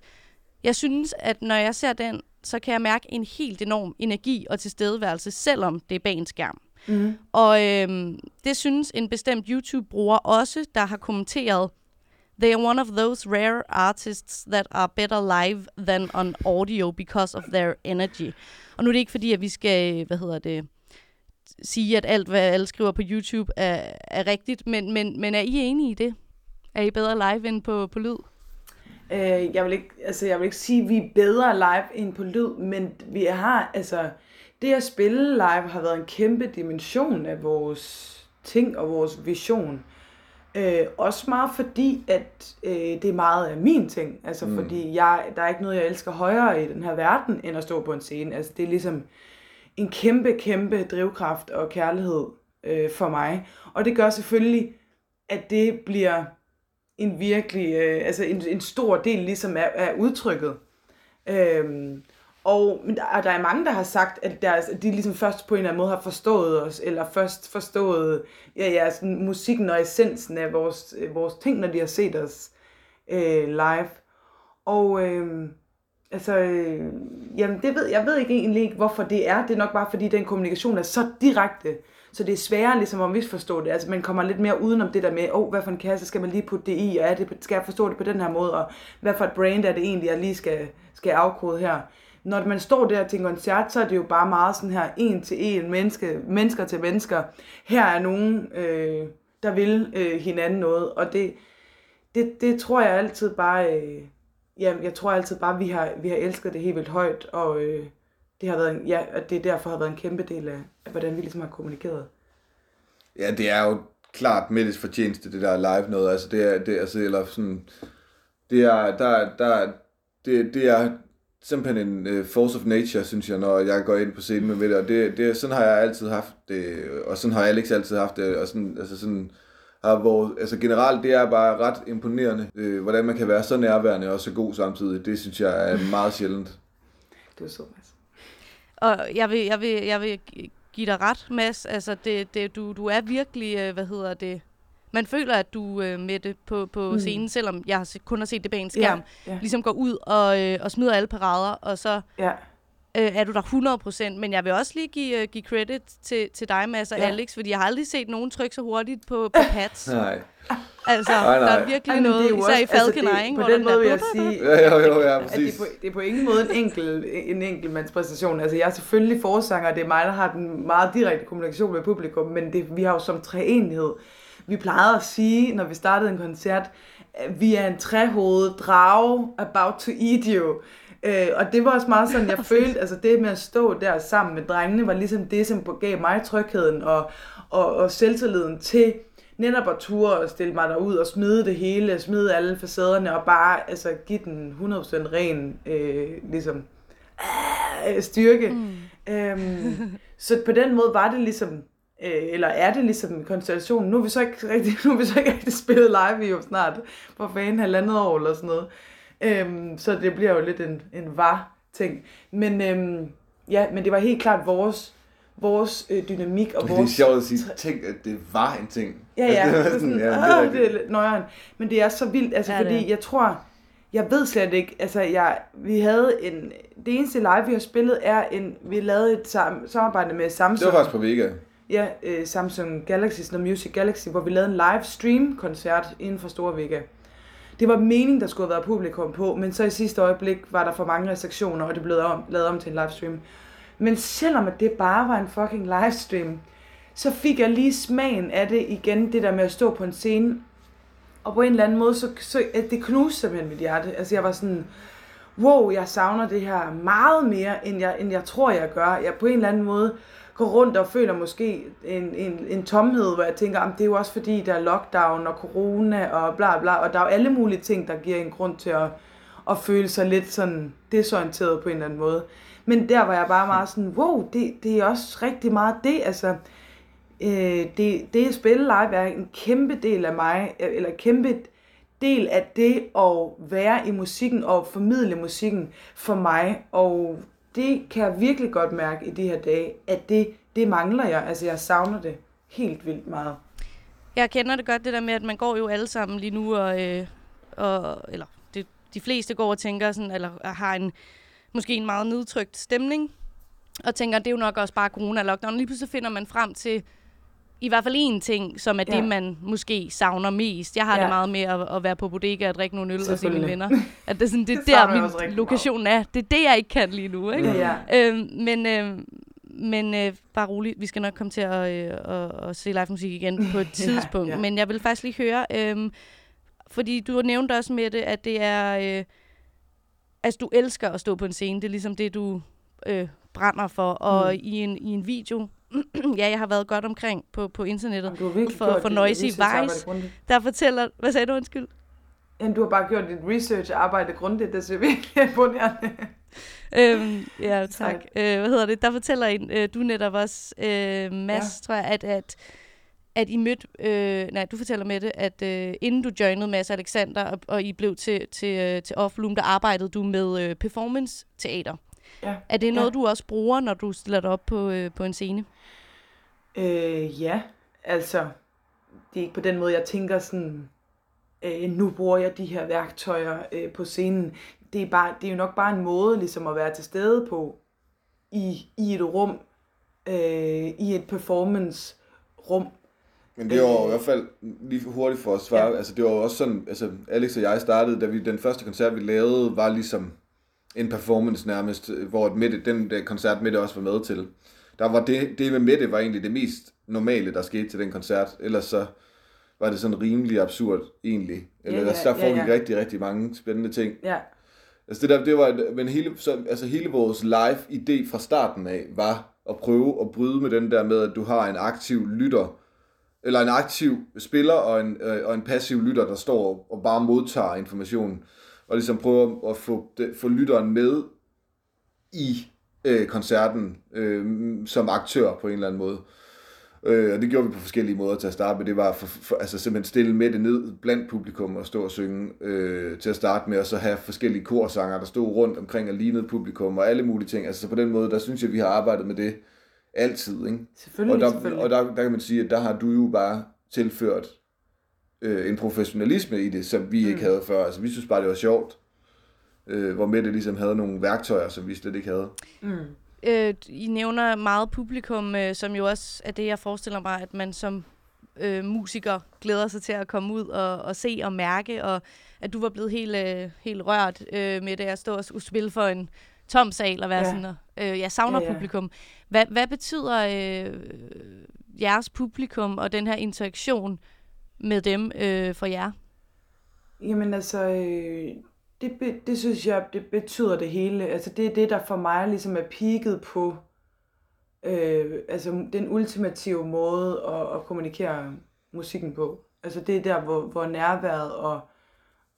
jeg synes, at når jeg ser den, så kan jeg mærke en helt enorm energi og tilstedeværelse, selvom det er bag en skærm. mm. Og øhm, det synes en bestemt YouTube-bruger også, der har kommenteret, They are one of those rare artists that are better live than on audio because of their energy. Og nu er det ikke fordi, at vi skal, hvad hedder det, sige, at alt, hvad alle skriver på YouTube, er, er rigtigt, men, men, men er I enige i det? Er I bedre live end på, på lyd? Øh, jeg, vil ikke, altså, jeg vil ikke sige, at vi er bedre live end på lyd, men vi har, altså, det at spille live har været en kæmpe dimension af vores ting og vores vision. Øh, også meget fordi, at øh, det er meget af min ting. Altså mm. fordi jeg, der er ikke noget, jeg elsker højere i den her verden, end at stå på en scene. Altså det er ligesom en kæmpe, kæmpe drivkraft og kærlighed øh, for mig. Og det gør selvfølgelig, at det bliver en virkelig, øh, altså en, en stor del ligesom af, af udtrykket. Øhm, og men der, og der er mange, der har sagt, at, deres, at de ligesom først på en eller anden måde har forstået os, eller først forstået ja, ja, sådan musikken og essensen af vores, øh, vores ting, når de har set os øh, live. Og øh, altså, øh, jamen det ved, jeg ved ikke egentlig ikke, hvorfor det er. Det er nok bare, fordi den kommunikation er så direkte, så det er sværere ligesom at misforstå det. Altså man kommer lidt mere udenom det der med, åh, oh, hvad for en kasse skal man lige putte det i, og er det, skal jeg forstå det på den her måde, og hvad for et brand er det egentlig, jeg lige skal, skal afkode her. Når man står der til en koncert, så er det jo bare meget sådan her, en til en, menneske, mennesker til mennesker. Her er nogen, øh, der vil øh, hinanden noget, og det, det, det tror jeg altid bare, øh, ja, jeg tror altid bare, vi har, vi har elsket det helt vildt højt, og øh, det har været, en, ja, og det derfor har været en kæmpe del af, af hvordan vi ligesom har kommunikeret. Ja, det er jo klart Mettes fortjeneste, det der live noget. Altså, det er, det altså, eller sådan, det er, der, der, det, det er simpelthen en uh, force of nature, synes jeg, når jeg går ind på scenen med Mette, og det, det, sådan har jeg altid haft det, og sådan har Alex altid haft det, og sådan, altså sådan, har vores, altså generelt, det er bare ret imponerende, øh, hvordan man kan være så nærværende og så god samtidig. Det synes jeg er meget sjældent. Det var så, Mads. Og jeg vil, jeg vil, jeg vil gi- give dig ret, Mads. Altså, det, det, du, du er virkelig, øh, hvad hedder det... Man føler, at du øh, med det på, på mm. scenen, selvom jeg har kun har set det bag en skærm, Ja, ja. ligesom går ud og, øh, og smider alle parader, og så Ja, øh, er du der 100%. Men jeg vil også lige give, uh, give credit til, til dig, Mads og Ja. Alex, fordi jeg har aldrig set nogen trykke så hurtigt på, på <laughs> pads. Nej. Altså, Nej, nej. der er virkelig Ej, noget, det er især i også- altså, Falcon det- Eye, ikke? På den den måde vil jeg <laughs> sige, Ja, jo, jo, ja, at det, er præcis. på, det er på ingen måde en enkel, en enkeltmandspræstation. Altså, jeg er selvfølgelig forsanger, og det er mig, der har den meget direkte kommunikation med publikum, men det, vi har jo som treenighed. Vi plejede at sige, når vi startede en koncert, vi er en trehovedet drage about to eat you. Øh, og det var også meget sådan, jeg <laughs> følte, altså det med at stå der sammen med drengene, var ligesom det, som gav mig trygheden og, og, og selvtilliden til netop at ture og stille mig derud og smide det hele, smide alle facaderne og bare altså, give den 100% ren øh, ligesom, øh, styrke. Mm. Øhm, så på den måde var det ligesom, øh, eller er det ligesom en konstellation. Nu har vi så ikke <laughs> rigtig, nu har vi så ikke rigtig spillet live i jo snart, for fanden halvandet år eller sådan noget. Øhm, så det bliver jo lidt en, en var-ting. Men, øhm, ja, men det var helt klart vores, vores øh, dynamik og Det er vores... sjovt at sige, tænk, at det var en ting. Ja, ja. <laughs> Altså, det er sådan, ja, det er det er lidt nøjeren. Men det er så vildt, altså Ja, ja, det er. fordi jeg tror, jeg ved slet ikke, altså jeg, vi havde en, det eneste live, vi har spillet, er en, vi lavede et sam, samarbejde med Det Samsung. var faktisk på Vega. Ja, øh, Samsung Galaxy, sådan noget Music Galaxy, hvor vi lavede en live stream koncert inden for Store Vega. Det var meningen, der skulle have været publikum på, men så i sidste øjeblik var der for mange restriktioner, og det blev om, lavet om til en livestream. Men selvom at det bare var en fucking livestream, så fik jeg lige smagen af det igen, det der med at stå på en scene. Og på en eller anden måde, så, så at det knuste simpelthen mit hjerte. Altså jeg var sådan, wow, jeg savner det her meget mere, end jeg, end jeg tror, jeg gør. Jeg på en eller anden måde går rundt og føler måske en, en, en tomhed, hvor jeg tænker, "Jamen, det er jo også fordi, der er lockdown og corona og bla bla, og der er jo alle mulige ting, der giver en grund til at, at føle sig lidt sådan desorienteret på en eller anden måde. Men der var jeg bare meget sådan, wow, det, det er også rigtig meget det, altså, øh, det, det at spille live er en kæmpe del af mig, eller kæmpe del af det at være i musikken og formidle musikken for mig, og det kan jeg virkelig godt mærke i de her dage, at det, det mangler jeg, altså jeg savner det helt vildt meget. Jeg kender det godt, det der med, at man går jo alle sammen lige nu, og, øh, og eller det, de fleste går og tænker sådan, eller har en, måske en meget nedtrykt stemning, og tænker, det er jo nok også bare corona og lockdown. Lige pludselig finder man frem til i hvert fald én ting, som er Ja. det, man måske savner mest. Jeg har ja. Ja. det meget med at, at være på bodega og drikke nogle øl og se mine venner. At det er, sådan, det <laughs> Det der, min lokation er. Det er det, jeg ikke kan lige nu. Ikke? Ja, ja. Øhm, men øhm, men øh, bare roligt, vi skal nok komme til at, øh, at, at se live musik igen på et <laughs> tidspunkt. ja. Men jeg vil faktisk lige høre, øhm, fordi du nævnte også med det, at det er, øh, altså du elsker at stå på en scene. Det er ligesom det, du øh, brænder for. Og Mm. i, en, i en video, <clears throat> ja, jeg har været godt omkring på, på internettet, For- for Noisy Vice. der fortæller, hvad sagde du, undskyld? Jamen, du har bare gjort dit research-arbejde grundigt, det ser virkelig <laughs> imponerende. øhm, ja, <laughs> tak. Tak. Øh, hvad hedder det? Der fortæller en, øh, du netop også, øh, Mads. Ja. tror jeg, at, at, at I mødte, øh, nej, du fortæller med det, at øh, inden du joinede Mads Alexander, og, og I blev til, til, øh, til Offloom, der arbejdede du med øh, performance-teater. Ja. Er det noget, Ja. du også bruger, når du stiller dig op på, øh, på en scene? Øh, ja, altså, det er ikke på den måde, jeg tænker sådan, øh, nu bruger jeg de her værktøjer øh, på scenen. Det er, bare, det er jo nok bare en måde ligesom at være til stede på i, i et rum, øh, i et performance-rum. Men det var jo i hvert fald lige hurtigt for at svare. Ja. Altså, det var også sådan, altså Alex og jeg startede, da vi den første koncert, vi lavede, var ligesom en performance nærmest, hvor et Mette, den der koncert Mette også var med til. Der var det, det med Mette var egentlig det mest normale, der skete til den koncert. Ellers så var det sådan rimelig absurd egentlig. Eller Ja, ja, ja, ja, der ja, foregik ja. rigtig, rigtig mange spændende ting. Ja, Altså det der, det var, men hele, så, altså hele vores live idé fra starten af var at prøve at bryde med den der med, at du har en aktiv lytter, eller en aktiv spiller og en, øh, og en passiv lytter, der står og bare modtager informationen, og ligesom prøve at få, få lytteren med i øh, koncerten øh, som aktør på en eller anden måde. Øh, og det gjorde vi på forskellige måder til at starte med. Det var for, for, altså simpelthen stille med det ned blandt publikum og stå og synge øh, til at starte med, og så have forskellige korsanger, der stod rundt omkring og lignede publikum og alle mulige ting. Altså så på den måde, der synes jeg, vi har arbejdet med det altid. Ikke? selvfølgelig, Og, der, selvfølgelig. og der, der kan man sige, at der har du jo bare tilført øh, en professionalisme i det, som vi mm. ikke havde før. Altså vi synes bare, det var sjovt. Øh, hvor Mette ligesom havde nogle værktøjer, som vi slet ikke havde. mm. Øh, I nævner meget publikum, øh, som jo også er det, jeg forestiller mig, at man som øh, musiker glæder sig til at komme ud og, og se og mærke, og at du var blevet helt, øh, helt rørt øh, med det at stå og spille for en tom sal og være ja. Sådan, øh, jeg savner ja, Ja, ja. ja. publikum. Hvad, hvad betyder øh, jeres publikum og den her interaktion med dem øh, for jer? Jamen altså, øh, det, be, det synes jeg, det betyder det hele. Altså det er det, der for mig ligesom er peaked på øh, altså den ultimative måde at, at kommunikere musikken på. Altså det er der, hvor, hvor nærværet og,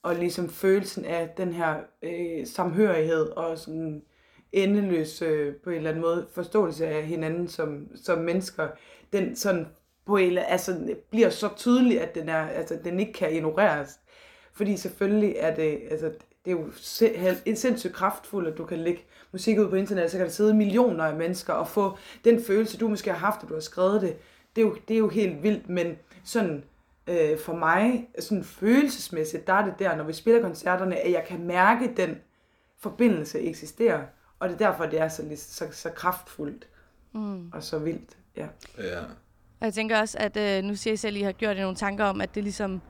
og ligesom følelsen af den her øh, samhørighed og sådan endeløs øh, på en eller anden måde forståelse af hinanden som, som mennesker, den sådan på en, eller- altså, bliver så tydelig, at den, er, altså, den ikke kan ignoreres. Fordi selvfølgelig er det, altså, det er jo se- sindssygt kraftfuldt, at du kan lægge musik ud på internettet, så kan der sidde millioner af mennesker og få den følelse, du måske har haft, at du har skrevet det. Det er jo, det er jo helt vildt, men sådan øh, for mig, sådan følelsesmæssigt, der er det der, når vi spiller koncerterne, at jeg kan mærke, at den forbindelse eksisterer. Og det er derfor, det er så, så, så kraftfuldt mm. og så vildt. Ja. Ja. Og jeg tænker også, at øh, nu siger jeg selv, at I har gjort jer nogle tanker om, at det ligesom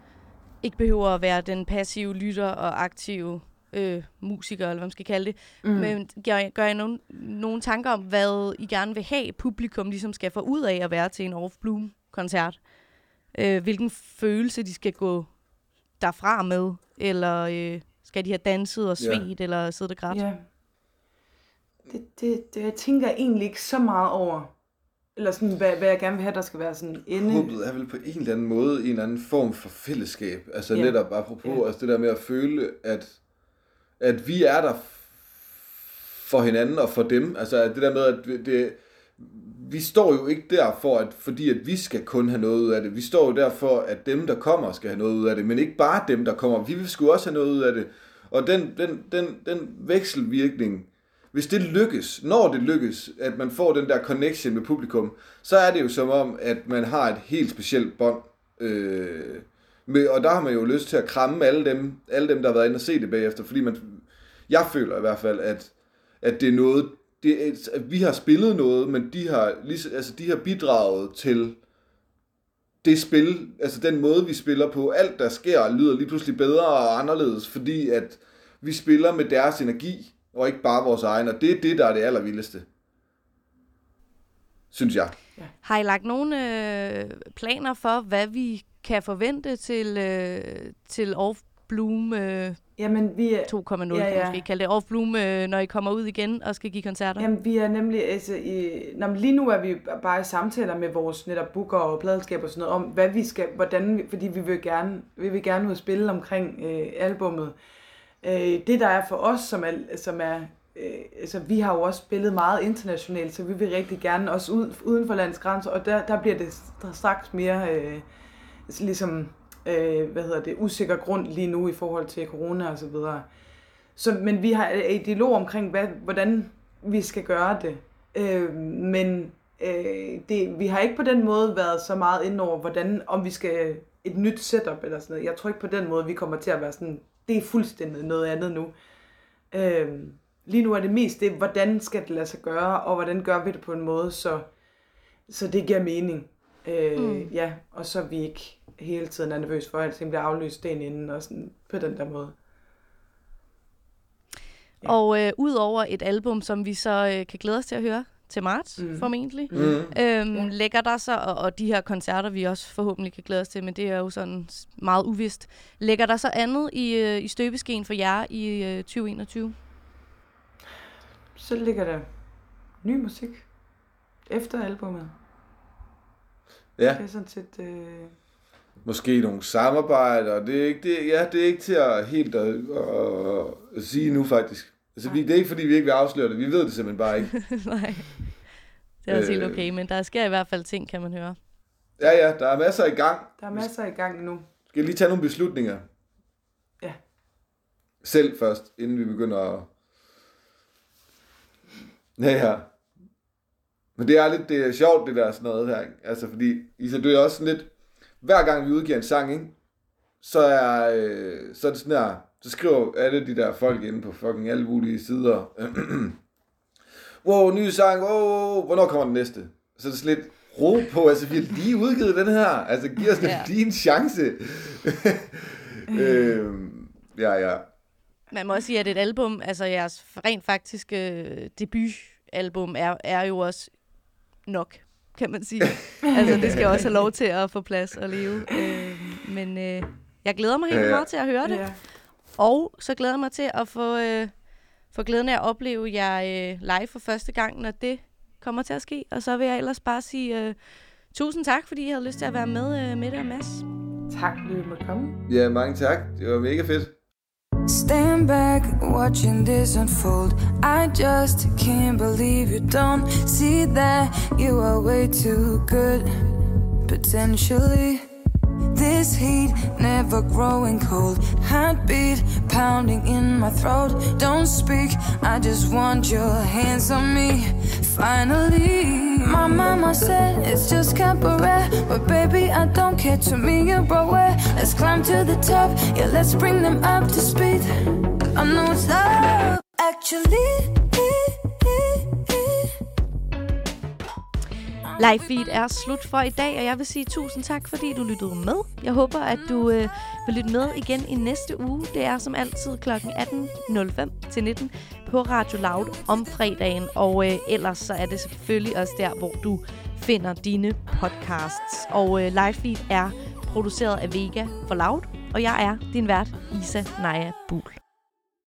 ikke behøver at være den passive lytter og aktive øh, musiker, eller hvad man skal kalde det. Mm. Men gør, gør I nogle, nogle tanker om, hvad I gerne vil have, publikum ligesom skal få ud af at være til en Off Bloom-koncert? Øh, hvilken følelse de skal gå derfra med? Eller øh, skal de have danset og svedt, Ja. eller siddet og grædt? Ja. Det, det, det, jeg tænker egentlig ikke så meget over, eller sådan, hvad, hvad jeg gerne vil have, der skal være sådan ende. Håbet er vel på en eller anden måde en eller anden form for fællesskab. Altså Ja. netop apropos, Ja. ja. altså det der med at føle, at, at vi er der for hinanden og for dem. Altså at det der med, at det, det, vi står jo ikke der for, at, fordi at vi skal kun have noget ud af det. Vi står jo der for, at dem, der kommer, skal have noget ud af det. Men ikke bare dem, der kommer. Vi vil sgu også have noget ud af det. Og den, den, den, den vekselvirkning, hvis det lykkes, når det lykkes, at man får den der connection med publikum, så er det jo som om, at man har et helt specielt bånd. Øh, med, og der har man jo lyst til at kramme alle dem, alle dem der har været inde og se det bagefter, fordi man, jeg føler i hvert fald, at, at det er noget, det at vi har spillet noget, men de har, lige, altså, de har bidraget til det spil, altså den måde, vi spiller på. Alt, der sker, lyder lige pludselig bedre og anderledes, fordi at vi spiller med deres energi, og ikke bare vores egen, og det er det, der er det allervildeste. Synes jeg. Har I lagt nogle øh, planer for, hvad vi kan forvente til, øh, til Off Bloom øh, 2.0, Jamen, vi er, kan Ja, man ja. måske kalde det, Off Bloom, øh, når I kommer ud igen og skal give koncerter? Jamen, vi er nemlig, altså, i, når, lige nu er vi bare i samtaler med vores netop booker og pladelskab og sådan noget, om hvad vi skal, hvordan, fordi vi vil gerne, vi vil gerne ud og spille omkring øh, albummet. Øh, det der er for os, som er, som er øh, altså, vi har jo også spillet meget internationalt, så vi vil rigtig gerne også ud, uden for landets grænser, og der, der bliver det straks mere øh, ligesom, øh, hvad hedder det, usikker grund lige nu i forhold til corona og så videre. Så, men vi har et dialog omkring, hvad, hvordan vi skal gøre det. Øh, men øh, det, vi har ikke på den måde været så meget ind over, hvordan, om vi skal et nyt setup eller sådan noget. Jeg tror ikke på den måde, vi kommer til at være sådan, det er fuldstændig noget andet nu. Øh, lige nu er det mest det, hvordan skal det lade sig gøre, og hvordan gør vi det på en måde, så, så det giver mening. Øh, mm. Ja, og så vi ikke hele tiden er nervøs for, at alting bliver aflyst dagen inden, og sådan på den der måde. Ja. Og øh, ud over et album, som vi så øh, kan glæde os til at høre til marts, mm. formentlig, Mm. øhm, Ja. lægger der så, og, og de her koncerter, vi også forhåbentlig kan glæde os til, men det er jo sådan meget uvist, lægger der så andet i, øh, i støbeskeen for jer i øh, 2021? Så ligger der ny musik efter albummet. Ja, Det er sådan set... Øh... måske nogle samarbejder. Det er ikke, det, ja, det er ikke til at helt at, at, at sige nu faktisk. Altså, vi, det er ikke fordi, vi ikke vil afsløre det. Vi ved det simpelthen bare ikke. <laughs> Nej, det er også helt Øh. okay, men der sker i hvert fald ting, kan man høre. Ja, ja, der er masser i gang. Der er masser i gang nu. Skal lige tage nogle beslutninger. Ja. Selv først, inden vi begynder at... Ja, ja. Men det er lidt det er sjovt, det der sådan noget her. Ikke? Altså, fordi, Isa, du er også sådan lidt... Hver gang vi udgiver en sang, ikke? Så er, øh, så er det sådan her... Så skriver alle de der folk inde på fucking alle mulige sider. <clears throat> wow, ny sang, wow, wow, hvornår kommer den næste? Så er det sådan lidt ro på, altså vi har lige udgivet den her, altså giv os Ja. <laughs> lige en chance. <laughs> øhm, ja, ja. Man må også sige, at et album, altså jeres rent faktiske øh, debutalbum, er, er jo også nok, kan man sige. <laughs> altså, det skal også have lov til at få plads og leve. Øh, men øh, jeg glæder mig helt Ja, vildt ja. meget til at høre det. Ja. Og så glæder jeg mig til at få, øh, få glæden af at opleve jer øh, live for første gang, når det kommer til at ske. Og så vil jeg ellers bare sige øh, tusind tak, fordi I havde lyst til at være med, øh, Mette og Mads. Tak, fordi du måtte komme. Ja, mange tak. Det var mega fedt. Stand back, watching this unfold. I just can't believe you don't see that you are way too good. Potentially, This heat never growing cold. Heartbeat pounding in my throat. Don't speak, I just want your hands on me. Finally, my mama said it's just cabaret. But baby, I don't care. To me, you're. Let's climb to the top. Yeah, let's bring them up to speed. I know it's love, actually. Live feed er slut for i dag, og jeg vil sige tusind tak, fordi du lyttede med. Jeg håber, at du øh, vil lytte med igen i næste uge. Det er som altid kl. 18.05 til 19 på Radio Loud om fredagen. Og øh, ellers så er det selvfølgelig også der, hvor du finder dine podcasts. Og øh, live feed er produceret af Vega for Loud, og jeg er din vært, Isa Naja Buhl.